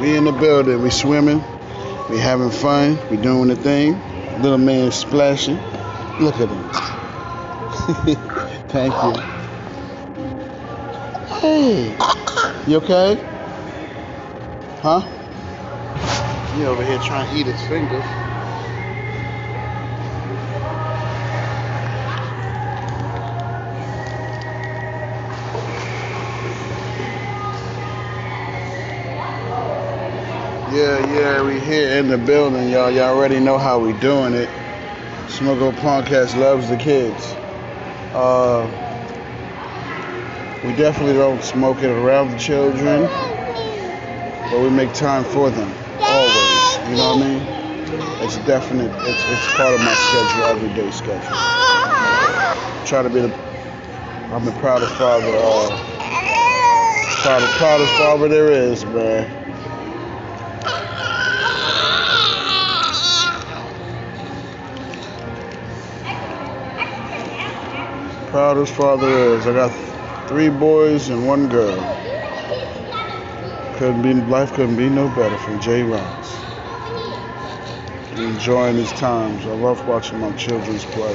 We in the building. We swimming. We having fun. We doing the thing. Little man splashing. Look at him. Thank you. Hey, you okay? Huh? He over here trying to eat his fingers. Yeah, yeah, we here in the building, y'all. Y'all already know how we doing it. Smuggle Podcast loves the kids. Uh, we definitely don't smoke it around the children, but we make time for them always. You know what I mean? It's definite. It's it's part of my schedule, everyday schedule. Try to be the. I'm the proudest father. Uh, proud, proudest father there is, man. Proudest father is. I got three boys and one girl. Couldn't be life couldn't be no better from Jay Rounds. Enjoying these times. I love watching my children's play.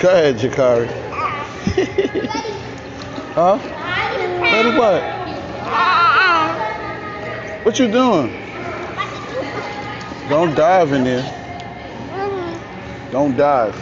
Go ahead, Jakari. huh? Ready what? What you doing? Don't dive in there. Don't dive.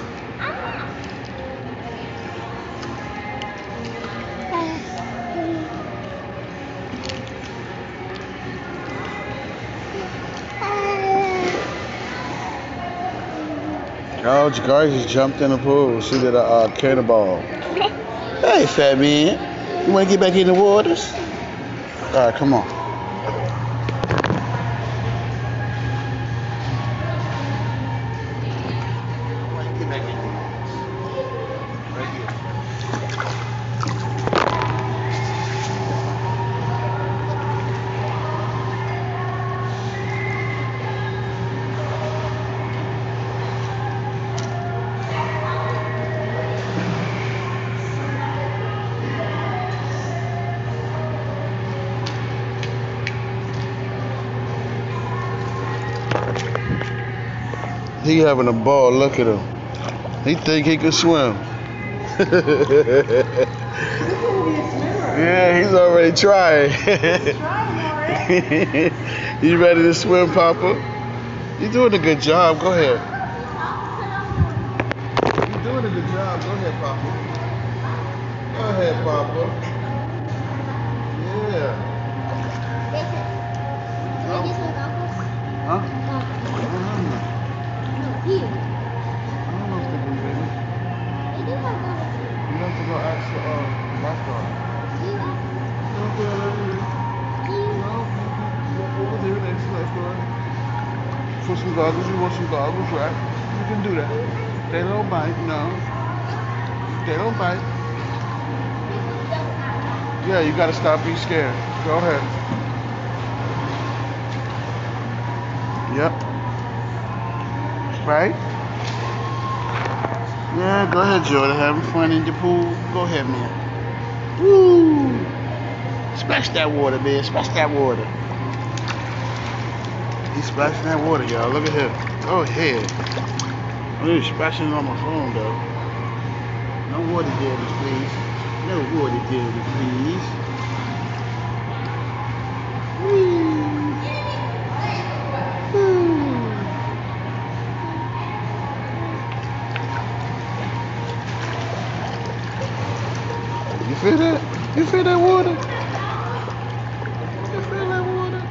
Oh, guys just jumped in the pool. She did a uh, cannonball. hey, fat man. You want to get back in the waters? All right, come on. He having a ball. Look at him. He think he can swim. yeah, he's already trying. you ready to swim, Papa? You're doing a good job. Go ahead. You're doing a good job. Go ahead, Papa. Go ahead, Papa. Yeah. Huh? Here. I don't know if they do, baby. They do have those. You have to go ask the uh, lifeguard. Yeah. Okay, No, over there, next lifeguard. For some goggles, you want some goggles, right? You can do that. They don't bite, no. They don't bite. Yeah, you gotta stop being scared. Go ahead. Yep right? Yeah, go ahead, Jordan. Having fun in the pool. Go ahead, man. Woo! Splash that water, man. Splash that water. He's splashing that water, y'all. Look at him. Go ahead. I'm splashing on my phone, though. No water damage, please. No water damage, please. You feel that water? You feel that water?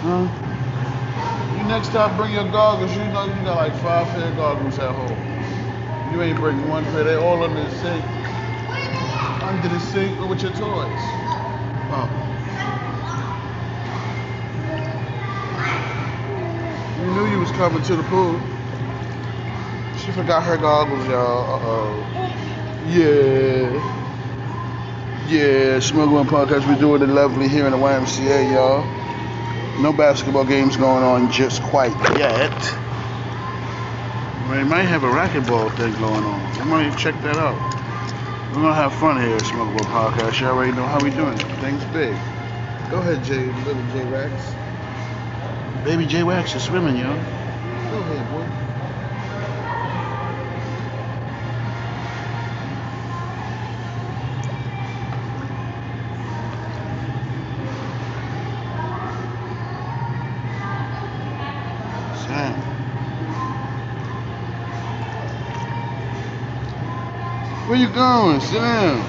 Huh? You next time bring your goggles, you know you got like five pair of goggles at home. You ain't bring one pair, they all under the sink. Under the sink with your toys. Oh. You knew you was coming to the pool. She forgot her goggles, y'all. Uh oh. Yeah. Yeah, One Podcast. We're doing it lovely here in the YMCA, y'all. No basketball games going on just quite yet. We might have a racquetball thing going on. We might check that out. We're gonna have fun here at One Podcast. You already know how we doing. Things big. Go ahead, J, little J Wax. Baby J Wax is swimming, yo. Go ahead, boy. Sam. Where you going? Sit down.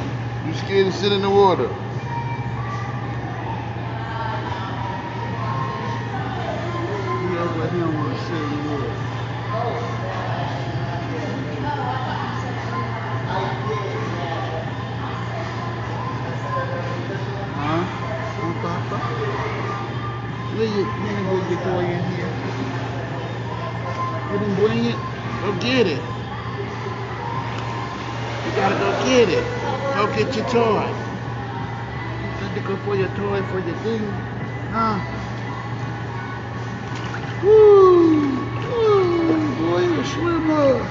You scared to sit in the water? Get your toy. You got to go for your toy for your thing. Huh? Woo! Woo! Boy, you a swimmer.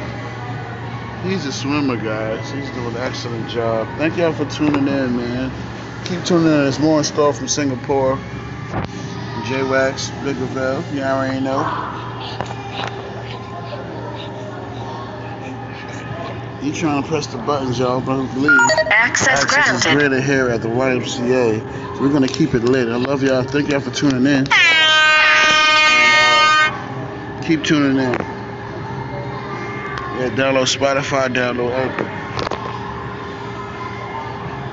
He's a swimmer, guys. He's doing an excellent job. Thank y'all for tuning in, man. Keep tuning in. There's more in store from Singapore. J Wax, Biggerville. You all already know. You trying to press the buttons, y'all, but believe. Access, Access is granted here at the YMCA. We're gonna keep it lit. I love y'all. Thank y'all for tuning in keep tuning in. Yeah, download Spotify, download Anchor.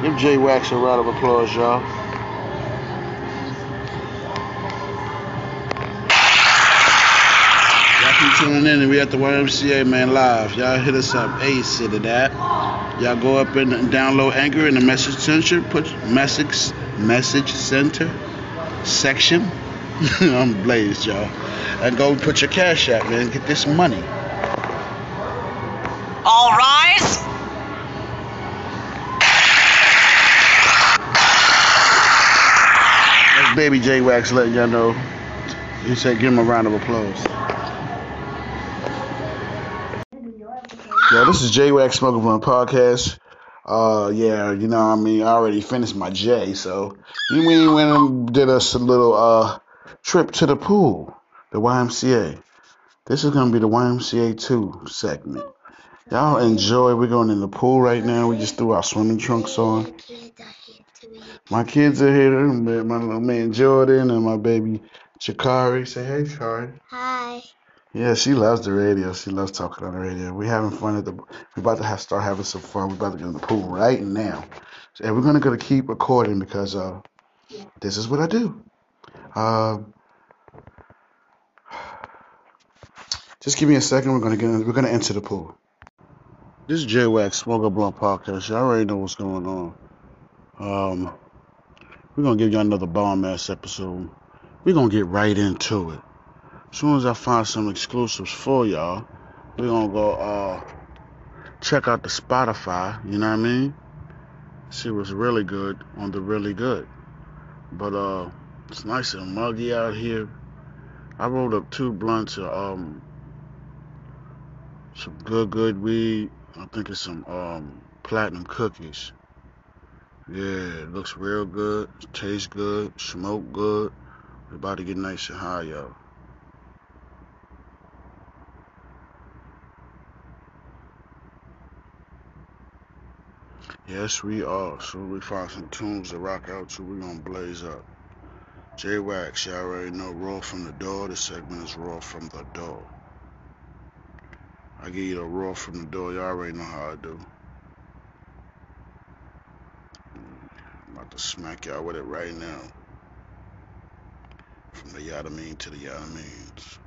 Give J Wax a round of applause, y'all. Tuning in, and we at the YMCA, man, live. Y'all hit us up, Ace to that. Y'all go up and download Anchor in the message center, put message message center section. I'm blazed, y'all and go put your cash out, man. Get this money. All rise. That's Baby J Wax letting y'all know. He said, give him a round of applause. Yeah, this is J Wax Smoking Blunt Podcast. Uh, yeah, you know, I mean, I already finished my J, so we went and did us a little uh trip to the pool the YMCA. This is gonna be the YMCA two segment. Y'all enjoy. We're going in the pool right now. We just threw our swimming trunks on. My kids are here. My little man Jordan and my baby Chakari. Say hey, Chakari. Hi. Yeah, she loves the radio. She loves talking on the radio. We're having fun at the. We're about to have, start having some fun. We're about to get in the pool right now, and we're gonna go to keep recording because uh, this is what I do. Uh, Just give me a second. We're gonna get in, we're gonna enter the pool. This is J Wax Smoker Blunt Podcast. Y'all already know what's going on. Um, we're gonna give you another bomb ass episode. We're gonna get right into it. As soon as I find some exclusives for y'all, we're gonna go uh check out the Spotify, you know what I mean? See what's really good on the really good. But uh it's nice and muggy out here. I rolled up two blunts of um some good, good weed. I think it's some um, platinum cookies. Yeah, it looks real good. Tastes good. Smoke good. We're about to get nice and high, y'all. Yes, we are. So we find some tunes to rock out to. We're gonna blaze up. J Wax, y'all already know. Raw from the door. This segment is raw from the door. I give you the raw from the door. Y'all already know how I do. I'm about to smack y'all with it right now. From the Yadameen to the Yadameens.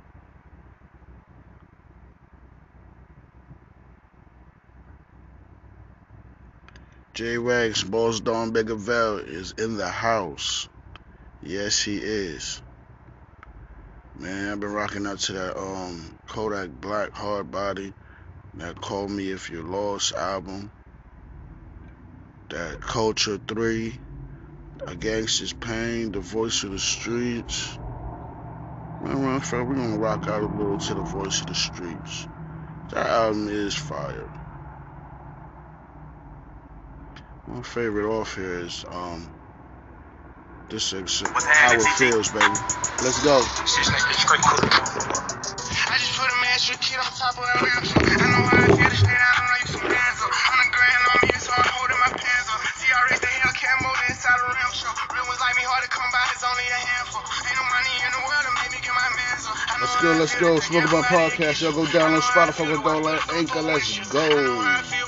J Wax, Boss Don Biggerville is in the house. Yes, he is. Man, I've been rocking out to that um Kodak Black Hard Body, that Call Me If You're Lost album. that Culture 3, A Gangster's Pain, The Voice of the Streets. Man, we're gonna rock out a little to The Voice of the Streets. That album is fire. My favorite off here is um this is how it feels, baby. Let's go. I just put a master kid on top of a lamp. I know how I feel to stay down and like some bands up. On the grand on me, so I'm holding my pants up. CRS the hell camo inside a ram show. Real ones like me hard to come by, it's only a handful. Ain't no money in the world to make me get my mans up. Let's go, let's go. to Smoke about podcast. Y'all go you. download I know how I Spotify, feel go when download Anchor. Let's against you. I know how I go. feel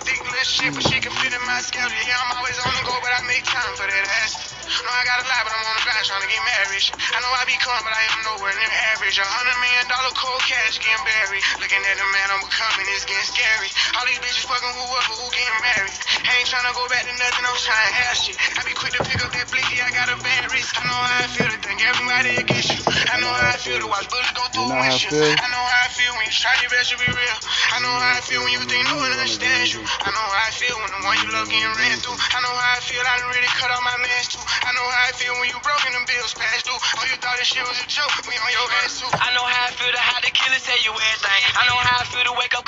Shit, but she can fit in my schedule. Yeah, I'm always on the go, but I make time for that ass. No, I got a lot, but I'm on the grind trying to get married. I know I be calm, but I am nowhere near average. A hundred million dollar cold cash getting buried. Looking at the man I'm becoming, it's getting scary. All these bitches fucking whoever who getting married. I ain't trying to go back to nothing, I'm trying to have shit. I be quick to pick up that blicky, I got a bad wrist. I know how I feel to think everybody against you. I know how I feel to watch bullets go through You know how I windshield. I know how I feel when you try your best to be real. I know how I feel when you think no one understands you. I know how I feel when the one you love getting ran through. I know how I feel, I done really cut off my mans too. I know how I feel when you broken them bills passed through. Oh, you thought this shit was a joke, we on your ass too. I know how I feel to how the killers tell you everything. I know how I feel to wake up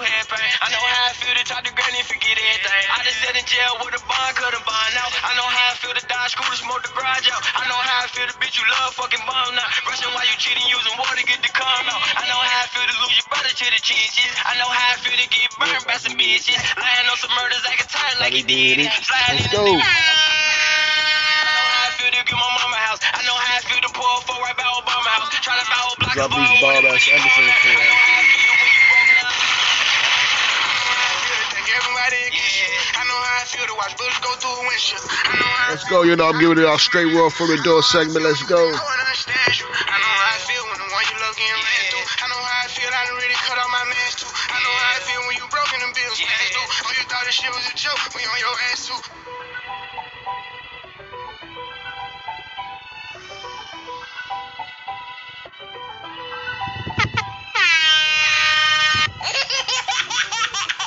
you head pain. I know how I feel to talk to granny and forget everything. I just sat in jail with a bond, cut a bond out. I know how I feel to dodge school to smoke the garage out. I know how I feel to bitch you love fucking bomb now. Rushing while you cheating, using water get the calm out. I know how I feel to lose your brother to the cheeses. I know how I feel to get burned by some bitches. Lying on some murders, I can time like he did it. Let's go. I know how I feel to get my mama house. I know how I feel to pull four right by Obama house. Trying to buy a block of these ball Let's go, you know, I'm giving it our straight roll from the door segment. Let's go. I know how I feel when the one you love getting ran through. I know how I feel, I done really cut off my mans too. I know how I feel when you broken them bills passed through. Oh, you thought this shit was a joke, we on your ass too.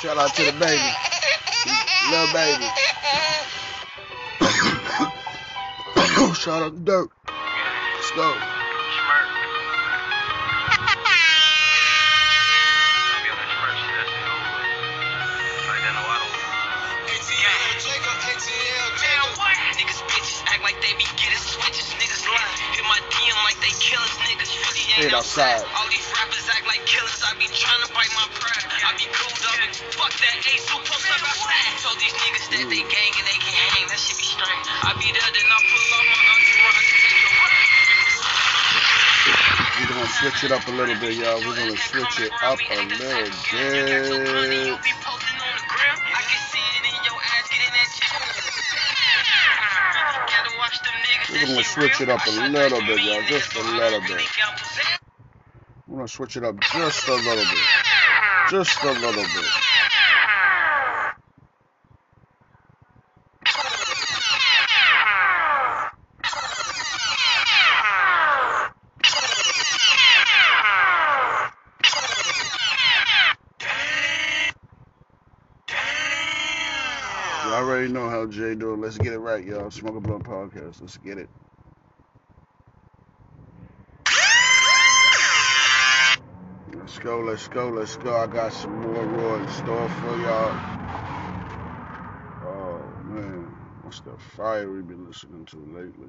Shout out to the baby. Little baby. Shout out to Dirt. Let's go. Outside. All these rappers act like killers. I be trying to bite my pride. I be cool up and fuck that ace who post up outside. Told these niggas that they gang and they can hang. That shit be straight. I be there, then I pull off my entourage to take a ride. We're gonna switch it up a little bit, y'all. We're gonna switch it up a little bit. We're gonna switch it up a little bit, y'all. Just a little bit. We're gonna switch it up just a little bit. Just a little bit. You already know how Jay do. Let's get it right, y'all. Smoke a Blunt Podcast. Let's get it. Let's go, let's go, let's go. I got some more raw in store for y'all. Oh man, what's the fire we been listening to lately?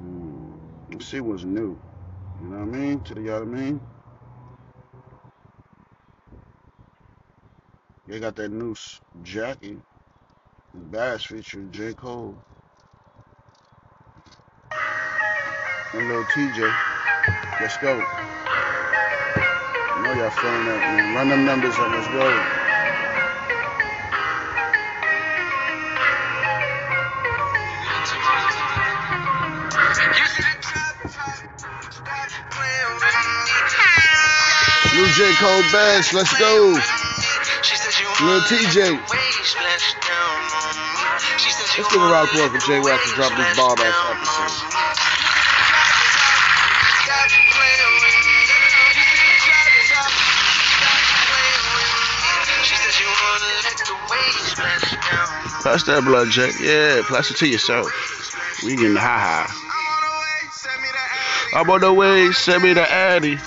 Mm. Let's see what's new. You know what I mean? To the y'all I mean? They got that new Jackie Bass featuring J. Cole and little TJ. Let's go. Know y'all feeling that, man. Run them numbers up. Let's go. New J. Cole Bass, let's go. Lil Tjay. Let's give a round of applause for J Wax to drop this bomb ass episode. Pass that blood, Jack. Yeah, pass it to yourself. We getting high high. I'm on the way, send me the Addy.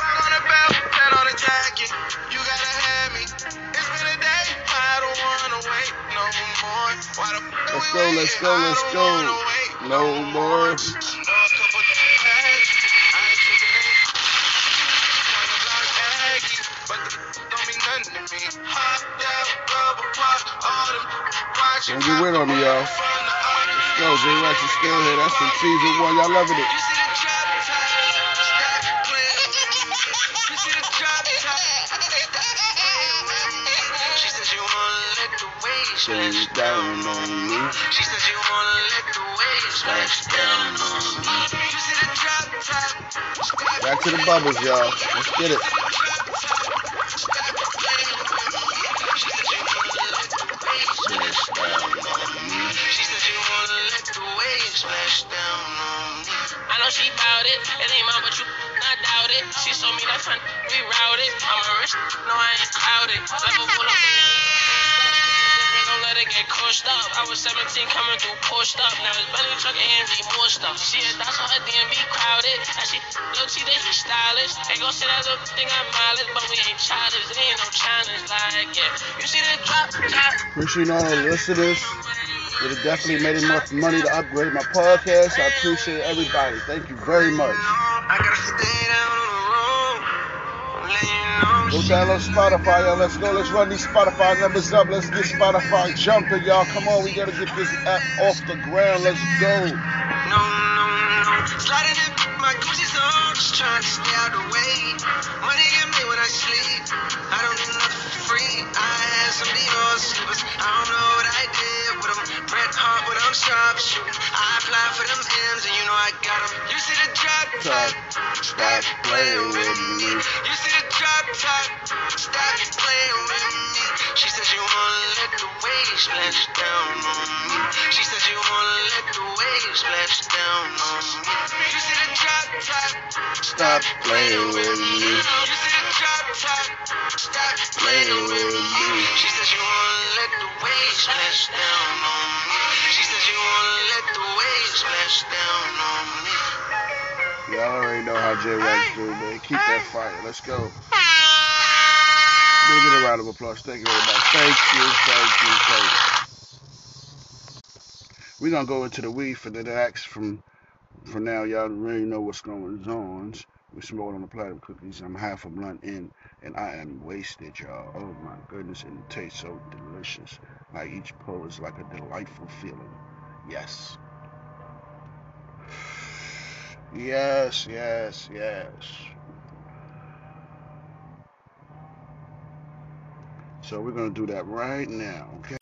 Let's go, let's go, let's go. No more. Don't get wet on me, y'all. Let's go. J Wax is still here. That's from season one. Y'all loving it. Splash down on me. She said you wanna let the waves splash down on me. You see the drop top. Back to the bubbles, y'all. Let's get it. No, I ain't clouded. Level full of let it get crushed up. I was 17 coming through pushed up. Now it's belly truck AMG more stuff. She a that's on her DMV crowded. And she look, she think she stylish. Ain't gon' say that little thing I'm mileage, but we ain't childish. There ain't no challenge like yeah. You see the drop top. Appreciate all the listeners. It has definitely made enough money to upgrade my podcast. I appreciate everybody. Thank you very much. Go download Spotify, y'all. Let's go. Let's run these Spotify numbers up. Let's get Spotify jumping, y'all. Come on, we gotta get this app off the ground. Let's go. No, no, no. Sliding in my Gucci on, just trying to stay out the way. Money get me when I sleep. I don't need nothing free. I had some Dior slippers. I don't know what I did with them. Bret Hart, but I'm sharp shooting. I apply for them M's, and you know I got them. You see the drop top. Stop playing with me. You see the drop top. Stop playing with me. She says you wanna let the waves splash down on me. She says you wanna let the waves splash down on me. You see the drop top. Stop playing with me. You see the drop top. Stop playing with me. She says you wanna let the waves splash down on me. She says you wanna let the waves splash down on me. Y'all already know how J Wax do, man. Keep that fire. Let's go. Me get a round of applause. Thank you very much. Thank you, thank you, thank you. We're gonna go into the weed for the next from for now. Y'all really know what's going on. We're smoking on the platinum cookies. I'm half a blunt in, and I am wasted, y'all. Oh my goodness, and it tastes so delicious. Like each pull is like a delightful feeling. Yes. Yes, yes, yes. So we're gonna do that right now, okay?